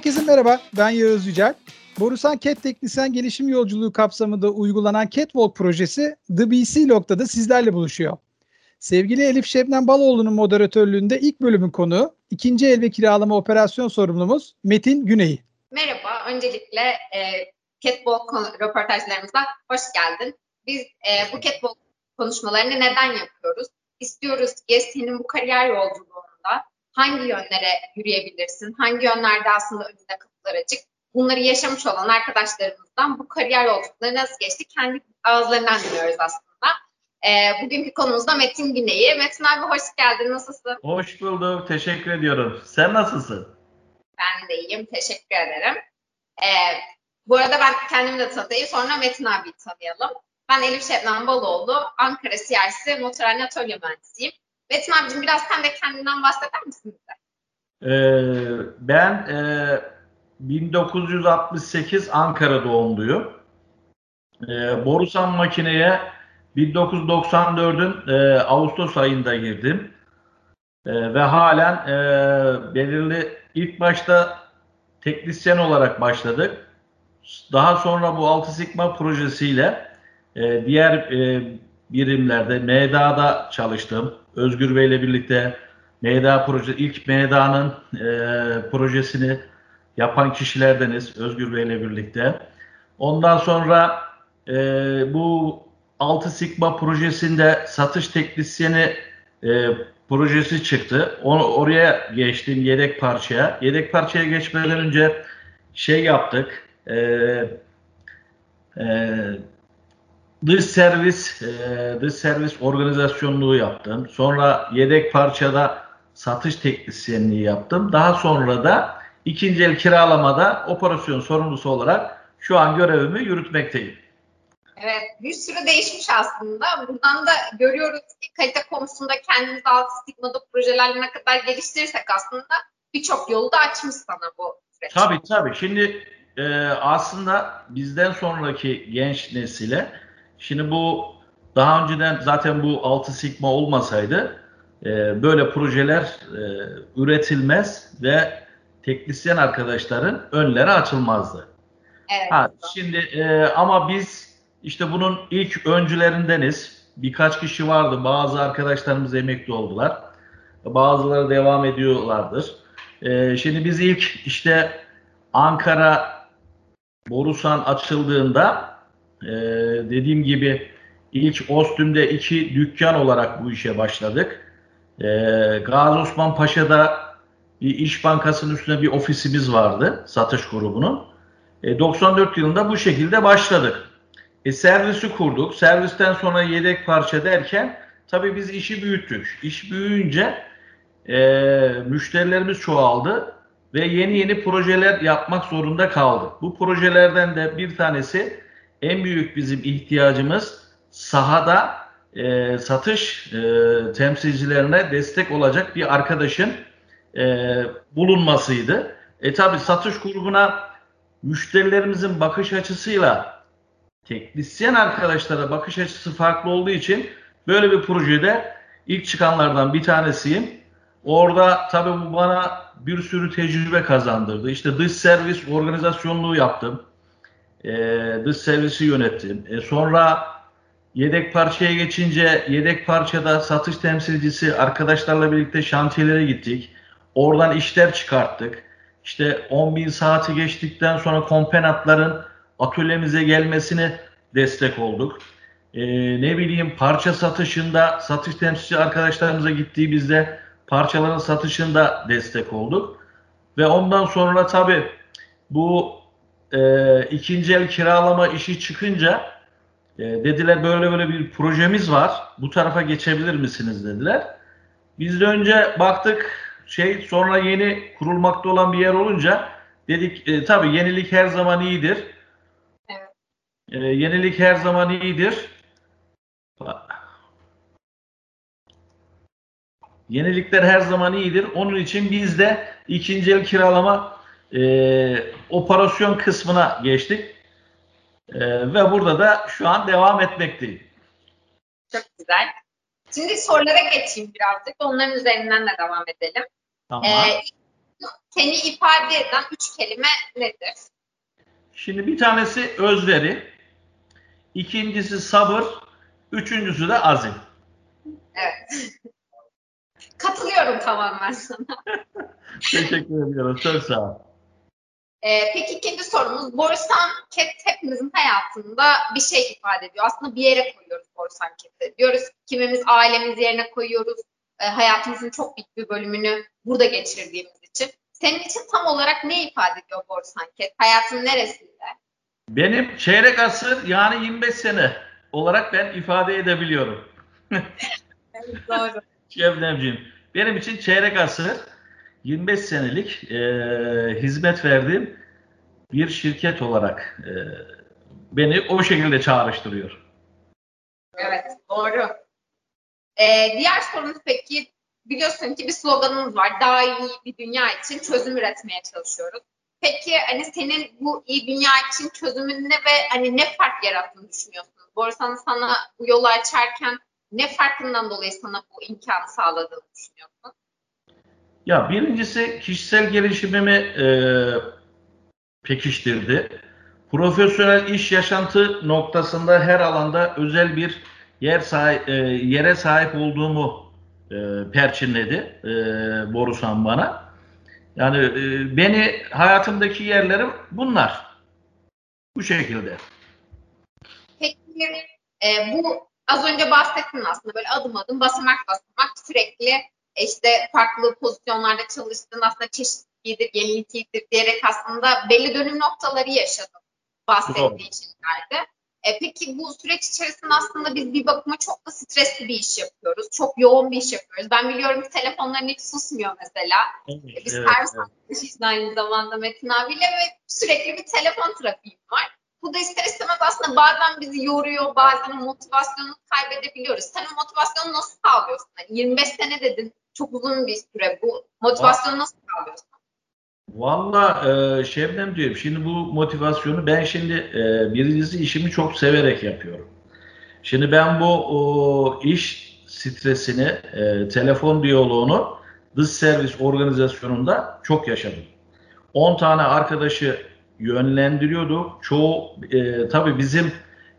Herkese merhaba, ben Yağız Yücel. Borusan Cat Teknisyen Gelişim Yolculuğu kapsamında uygulanan Catwalk projesi The BC Log'da sizlerle buluşuyor. Sevgili Elif Şebnem Baloğlu'nun moderatörlüğünde ilk bölümün konuğu, ikinci el ve kiralama operasyon sorumlumuz Metin Güney. Merhaba, öncelikle e, Catwalk röportajlarımıza hoş geldin. Biz e, bu Catwalk konuşmalarını neden yapıyoruz? İstiyoruz ki senin bu kariyer yolculuğunda hangi yönlere yürüyebilirsin, hangi yönlerde aslında önünde kapılar açık, bunları yaşamış olan arkadaşlarımızdan bu kariyer yolculukları nasıl geçti kendi ağızlarından dinliyoruz aslında. E, bugünkü konumuz da Metin Güney'i. Metin abi hoş geldin, nasılsın? Hoş bulduk, teşekkür ediyorum. Sen nasılsın? Ben de iyiyim, teşekkür ederim. E, bu arada ben kendimi de tanıtayım, sonra Metin abiyi tanıyalım. Ben Elif Şebnem Baloğlu, Ankara CRC Motorhane Atölye Mühendisiyim. Metin abicim biraz sen de kendinden bahseder misin bize? Ee, ben e, 1968 Ankara doğumluyum. E, Borusan makineye 1994'ün e, Ağustos ayında girdim. E, ve halen e, belirli ilk başta teknisyen olarak başladık. Daha sonra bu 6 Sigma projesiyle e, diğer e, birimlerde MEDA'da çalıştım. Özgür Bey ile birlikte MEDA proje ilk MEDA'nın e, projesini yapan kişilerdeniz Özgür Bey ile birlikte. Ondan sonra e, bu 6 Sigma projesinde satış teknisyeni e, projesi çıktı. Onu, oraya geçtim yedek parçaya. Yedek parçaya geçmeden önce şey yaptık. E, e, dış servis e, dış servis organizasyonluğu yaptım. Sonra yedek parçada satış teknisyenliği yaptım. Daha sonra da ikinci el kiralamada operasyon sorumlusu olarak şu an görevimi yürütmekteyim. Evet, bir sürü değişmiş aslında. Buradan da görüyoruz ki kalite konusunda kendimizi alt stigmada projelerle ne kadar geliştirirsek aslında birçok yolu da açmış sana bu süreç. Tabii tabii. Şimdi e, aslında bizden sonraki genç nesile Şimdi bu daha önceden zaten bu 6 sigma olmasaydı e, böyle projeler e, üretilmez ve teknisyen arkadaşların önleri açılmazdı. Evet. Ha, şimdi e, ama biz işte bunun ilk öncülerindeniz. Birkaç kişi vardı. Bazı arkadaşlarımız emekli oldular. Bazıları devam ediyorlardır. E, şimdi biz ilk işte Ankara Borusan açıldığında ee, dediğim gibi ilk Ostüm'de iki dükkan olarak bu işe başladık. Ee, Gazi Osman Paşa'da bir İş Bankası'nın üstünde bir ofisimiz vardı satış grubunun. E, 94 yılında bu şekilde başladık. E, servisi kurduk. Servisten sonra yedek parça derken tabii biz işi büyüttük. İş büyüyünce e, müşterilerimiz çoğaldı ve yeni yeni projeler yapmak zorunda kaldık. Bu projelerden de bir tanesi en büyük bizim ihtiyacımız sahada e, satış e, temsilcilerine destek olacak bir arkadaşın e, bulunmasıydı. E tabi satış grubuna müşterilerimizin bakış açısıyla teknisyen arkadaşlara bakış açısı farklı olduğu için böyle bir projede ilk çıkanlardan bir tanesiyim. Orada tabii bu bana bir sürü tecrübe kazandırdı. İşte dış servis organizasyonluğu yaptım e, dış servisi yönettim. E, sonra yedek parçaya geçince yedek parçada satış temsilcisi arkadaşlarla birlikte şantiyelere gittik. Oradan işler çıkarttık. İşte 10 bin saati geçtikten sonra kompenatların atölyemize gelmesini destek olduk. Ee, ne bileyim parça satışında satış temsilci arkadaşlarımıza gittiği bizde parçaların satışında destek olduk. Ve ondan sonra tabii bu e, ikinci el kiralama işi çıkınca e, dediler böyle böyle bir projemiz var. Bu tarafa geçebilir misiniz dediler. Biz de önce baktık şey sonra yeni kurulmakta olan bir yer olunca dedik e, tabii yenilik her zaman iyidir. Evet. E, yenilik her zaman iyidir. Yenilikler her zaman iyidir. Onun için biz de ikinci el kiralama e, operasyon kısmına geçtik. E, ve burada da şu an devam etmekteyim. Çok güzel. Şimdi sorulara geçeyim birazcık. Onların üzerinden de devam edelim. Tamam. Ee, seni ifade eden üç kelime nedir? Şimdi bir tanesi özveri, ikincisi sabır, üçüncüsü de azim. Evet. Katılıyorum tamamen sana. Teşekkür ediyorum. Çok sağ ol. Ee, peki ikinci sorumuz. Borusan Ket hepimizin hayatında bir şey ifade ediyor. Aslında bir yere koyuyoruz Borusan Ket'i. Diyoruz ki kimimiz ailemiz yerine koyuyoruz. E, hayatımızın çok büyük bir bölümünü burada geçirdiğimiz için. Senin için tam olarak ne ifade ediyor Borusan Ket? Hayatın neresinde? Benim çeyrek asır yani 25 sene olarak ben ifade edebiliyorum. Evet, doğru. Şebnemciğim, benim için çeyrek asır 25 senelik e, hizmet verdiğim bir şirket olarak e, beni o şekilde çağrıştırıyor. Evet, doğru. Ee, diğer sorumuz peki, biliyorsun ki bir sloganımız var. Daha iyi bir dünya için çözüm üretmeye çalışıyoruz. Peki hani senin bu iyi dünya için çözümünde ve hani ne fark yarattığını düşünüyorsun? Borusan'ın sana bu yolu açarken ne farkından dolayı sana bu imkanı sağladığını düşünüyorsun? Ya birincisi kişisel gelişimimi e, pekiştirdi. Profesyonel iş yaşantı noktasında her alanda özel bir yer sahip, e, yere sahip olduğumu e, perçinledi e, Borusan bana. Yani e, beni hayatımdaki yerlerim bunlar. Bu şekilde. Peki e, bu az önce bahsettin aslında böyle adım adım basamak basamak sürekli işte farklı pozisyonlarda çalıştın aslında çeşitlidir, yeniliklidir diyerek aslında belli dönüm noktaları yaşadın bahsettiğin şeylerde. E, peki bu süreç içerisinde aslında biz bir bakıma çok da stresli bir iş yapıyoruz. Çok yoğun bir iş yapıyoruz. Ben biliyorum ki telefonların hiç susmuyor mesela. E, biz Evet, servis evet. aynı zamanda Metin abiyle ve sürekli bir telefon trafiği var. Bu da ister istemez aslında bazen bizi yoruyor, bazen motivasyonu kaybedebiliyoruz. Sen o motivasyonu nasıl sağlıyorsun? Hani 25 sene dedin, çok uzun bir süre bu. Motivasyonu nasıl sağlıyorsun? Valla e, Şebnem diyorum. Şimdi bu motivasyonu ben şimdi e, birincisi işimi çok severek yapıyorum. Şimdi ben bu o, iş stresini, e, telefon diyaloğunu dış servis organizasyonunda çok yaşadım. 10 tane arkadaşı yönlendiriyorduk. Çoğu e, tabii bizim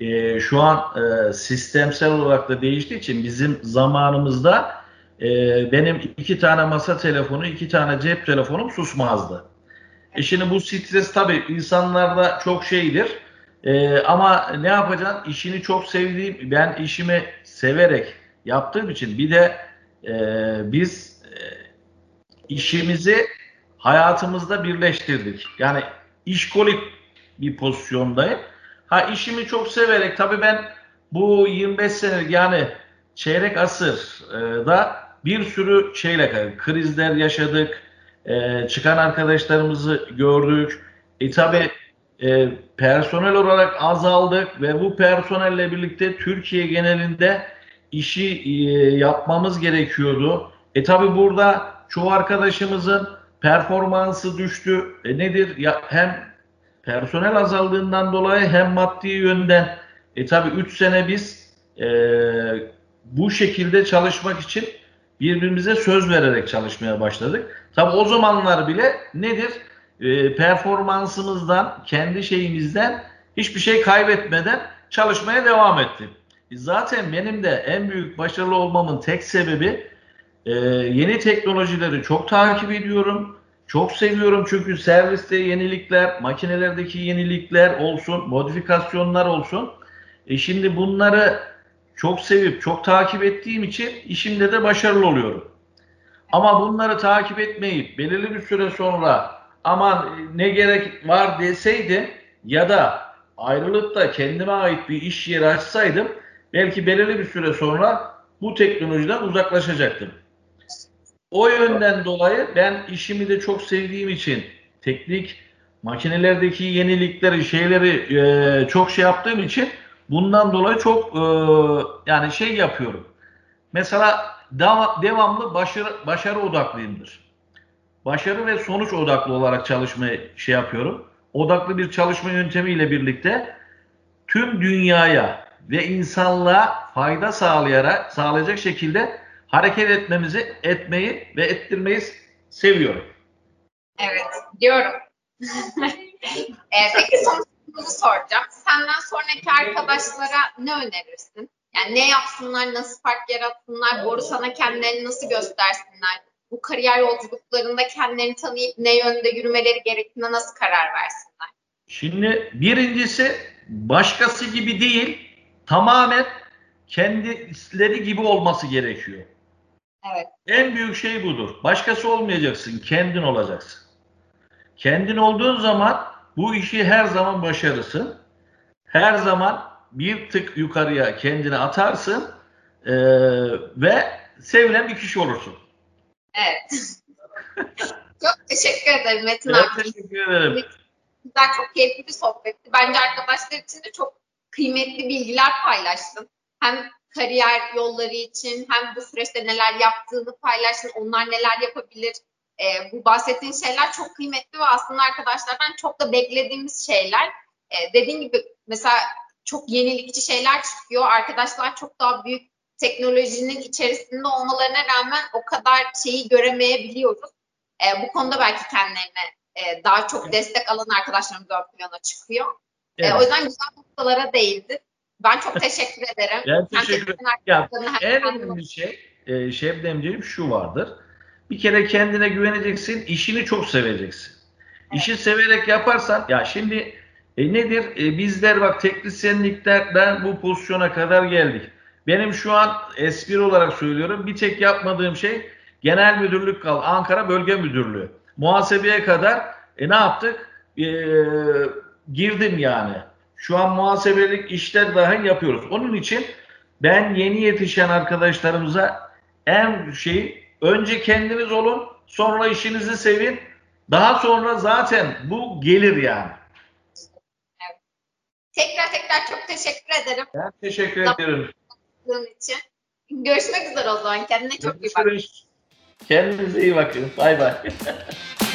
e, şu an e, sistemsel olarak da değiştiği için bizim zamanımızda e, benim iki tane masa telefonu, iki tane cep telefonum susmazdı. E şimdi bu stres tabii insanlarda çok şeydir. E, ama ne yapacaksın? İşini çok sevdiğim, ben işimi severek yaptığım için bir de e, biz e, işimizi hayatımızda birleştirdik. Yani işkolik bir pozisyondayım. Ha işimi çok severek tabii ben bu 25 senelik yani çeyrek asırda bir sürü şeyle krizler yaşadık. E, çıkan arkadaşlarımızı gördük. E tabi e, personel olarak azaldık ve bu personelle birlikte Türkiye genelinde işi e, yapmamız gerekiyordu. E tabi burada çoğu arkadaşımızın performansı düştü. E nedir? Ya, hem personel azaldığından dolayı hem maddi yönden e tabi 3 sene biz e, bu şekilde çalışmak için birbirimize söz vererek çalışmaya başladık. Tabi o zamanlar bile nedir? E, performansımızdan, kendi şeyimizden hiçbir şey kaybetmeden çalışmaya devam ettim. E, zaten benim de en büyük başarılı olmamın tek sebebi e, yeni teknolojileri çok takip ediyorum. Çok seviyorum çünkü serviste yenilikler, makinelerdeki yenilikler olsun, modifikasyonlar olsun. E şimdi bunları çok sevip çok takip ettiğim için işimde de başarılı oluyorum. Ama bunları takip etmeyip belirli bir süre sonra aman ne gerek var deseydim ya da ayrılıp da kendime ait bir iş yeri açsaydım belki belirli bir süre sonra bu teknolojiden uzaklaşacaktım. O yönden dolayı ben işimi de çok sevdiğim için teknik makinelerdeki yenilikleri, şeyleri e, çok şey yaptığım için bundan dolayı çok e, yani şey yapıyorum. Mesela dev- devamlı başarı, başarı odaklıyımdır. Başarı ve sonuç odaklı olarak çalışmaya şey yapıyorum. Odaklı bir çalışma yöntemiyle birlikte tüm dünyaya ve insanlığa fayda sağlayarak sağlayacak şekilde hareket etmemizi, etmeyi ve ettirmeyi seviyorum. Evet, diyorum. e, peki son sorumu soracağım. Senden sonraki arkadaşlara ne önerirsin? Yani ne yapsınlar, nasıl fark yaratsınlar, Boru sana kendilerini nasıl göstersinler? Bu kariyer yolculuklarında kendilerini tanıyıp ne yönde yürümeleri gerektiğine nasıl karar versinler? Şimdi birincisi başkası gibi değil, tamamen kendileri gibi olması gerekiyor. Evet. En büyük şey budur. Başkası olmayacaksın, kendin olacaksın. Kendin olduğun zaman bu işi her zaman başarırsın. Her zaman bir tık yukarıya kendini atarsın eee, ve sevilen bir kişi olursun. Evet. çok teşekkür ederim Metin Evet, abi. teşekkür ederim. Güzel, çok keyifli bir sohbetti. Bence arkadaşlar için de çok kıymetli bilgiler paylaştın. Hem kariyer yolları için hem bu süreçte neler yaptığını paylaştın. Onlar neler yapabilir. Ee, bu bahsettiğin şeyler çok kıymetli ve aslında arkadaşlardan çok da beklediğimiz şeyler. Ee, dediğin gibi mesela çok yenilikçi şeyler çıkıyor. Arkadaşlar çok daha büyük teknolojinin içerisinde olmalarına rağmen o kadar şeyi göremeyebiliyoruz. Ee, bu konuda belki kendilerine e, daha çok destek alan arkadaşlarımız ön plana çıkıyor. E, Evet. o yüzden güzel noktalara değindi. Ben çok teşekkür ederim. Ben teşekkür hem En önemli şey e, Şebnemciğim şu vardır. Bir kere kendine güveneceksin, işini çok seveceksin. İşi severek yaparsan, ya şimdi e, nedir? E, bizler bak teknisyenliklerden bu pozisyona kadar geldik. Benim şu an espri olarak söylüyorum. Bir tek yapmadığım şey genel müdürlük kal. Ankara Bölge Müdürlüğü. Muhasebeye kadar e, ne yaptık? E, girdim yani. Şu an muhasebelik işler dahi yapıyoruz. Onun için ben yeni yetişen arkadaşlarımıza en şey önce kendiniz olun, sonra işinizi sevin. Daha sonra zaten bu gelir yani. Tekrar tekrar çok teşekkür ederim Ben teşekkür Tamam. ederim. için. Görüşmek üzere o zaman. Kendine çok iyi bak. Görüşürüz. Kendinize iyi bakın. Bay bay.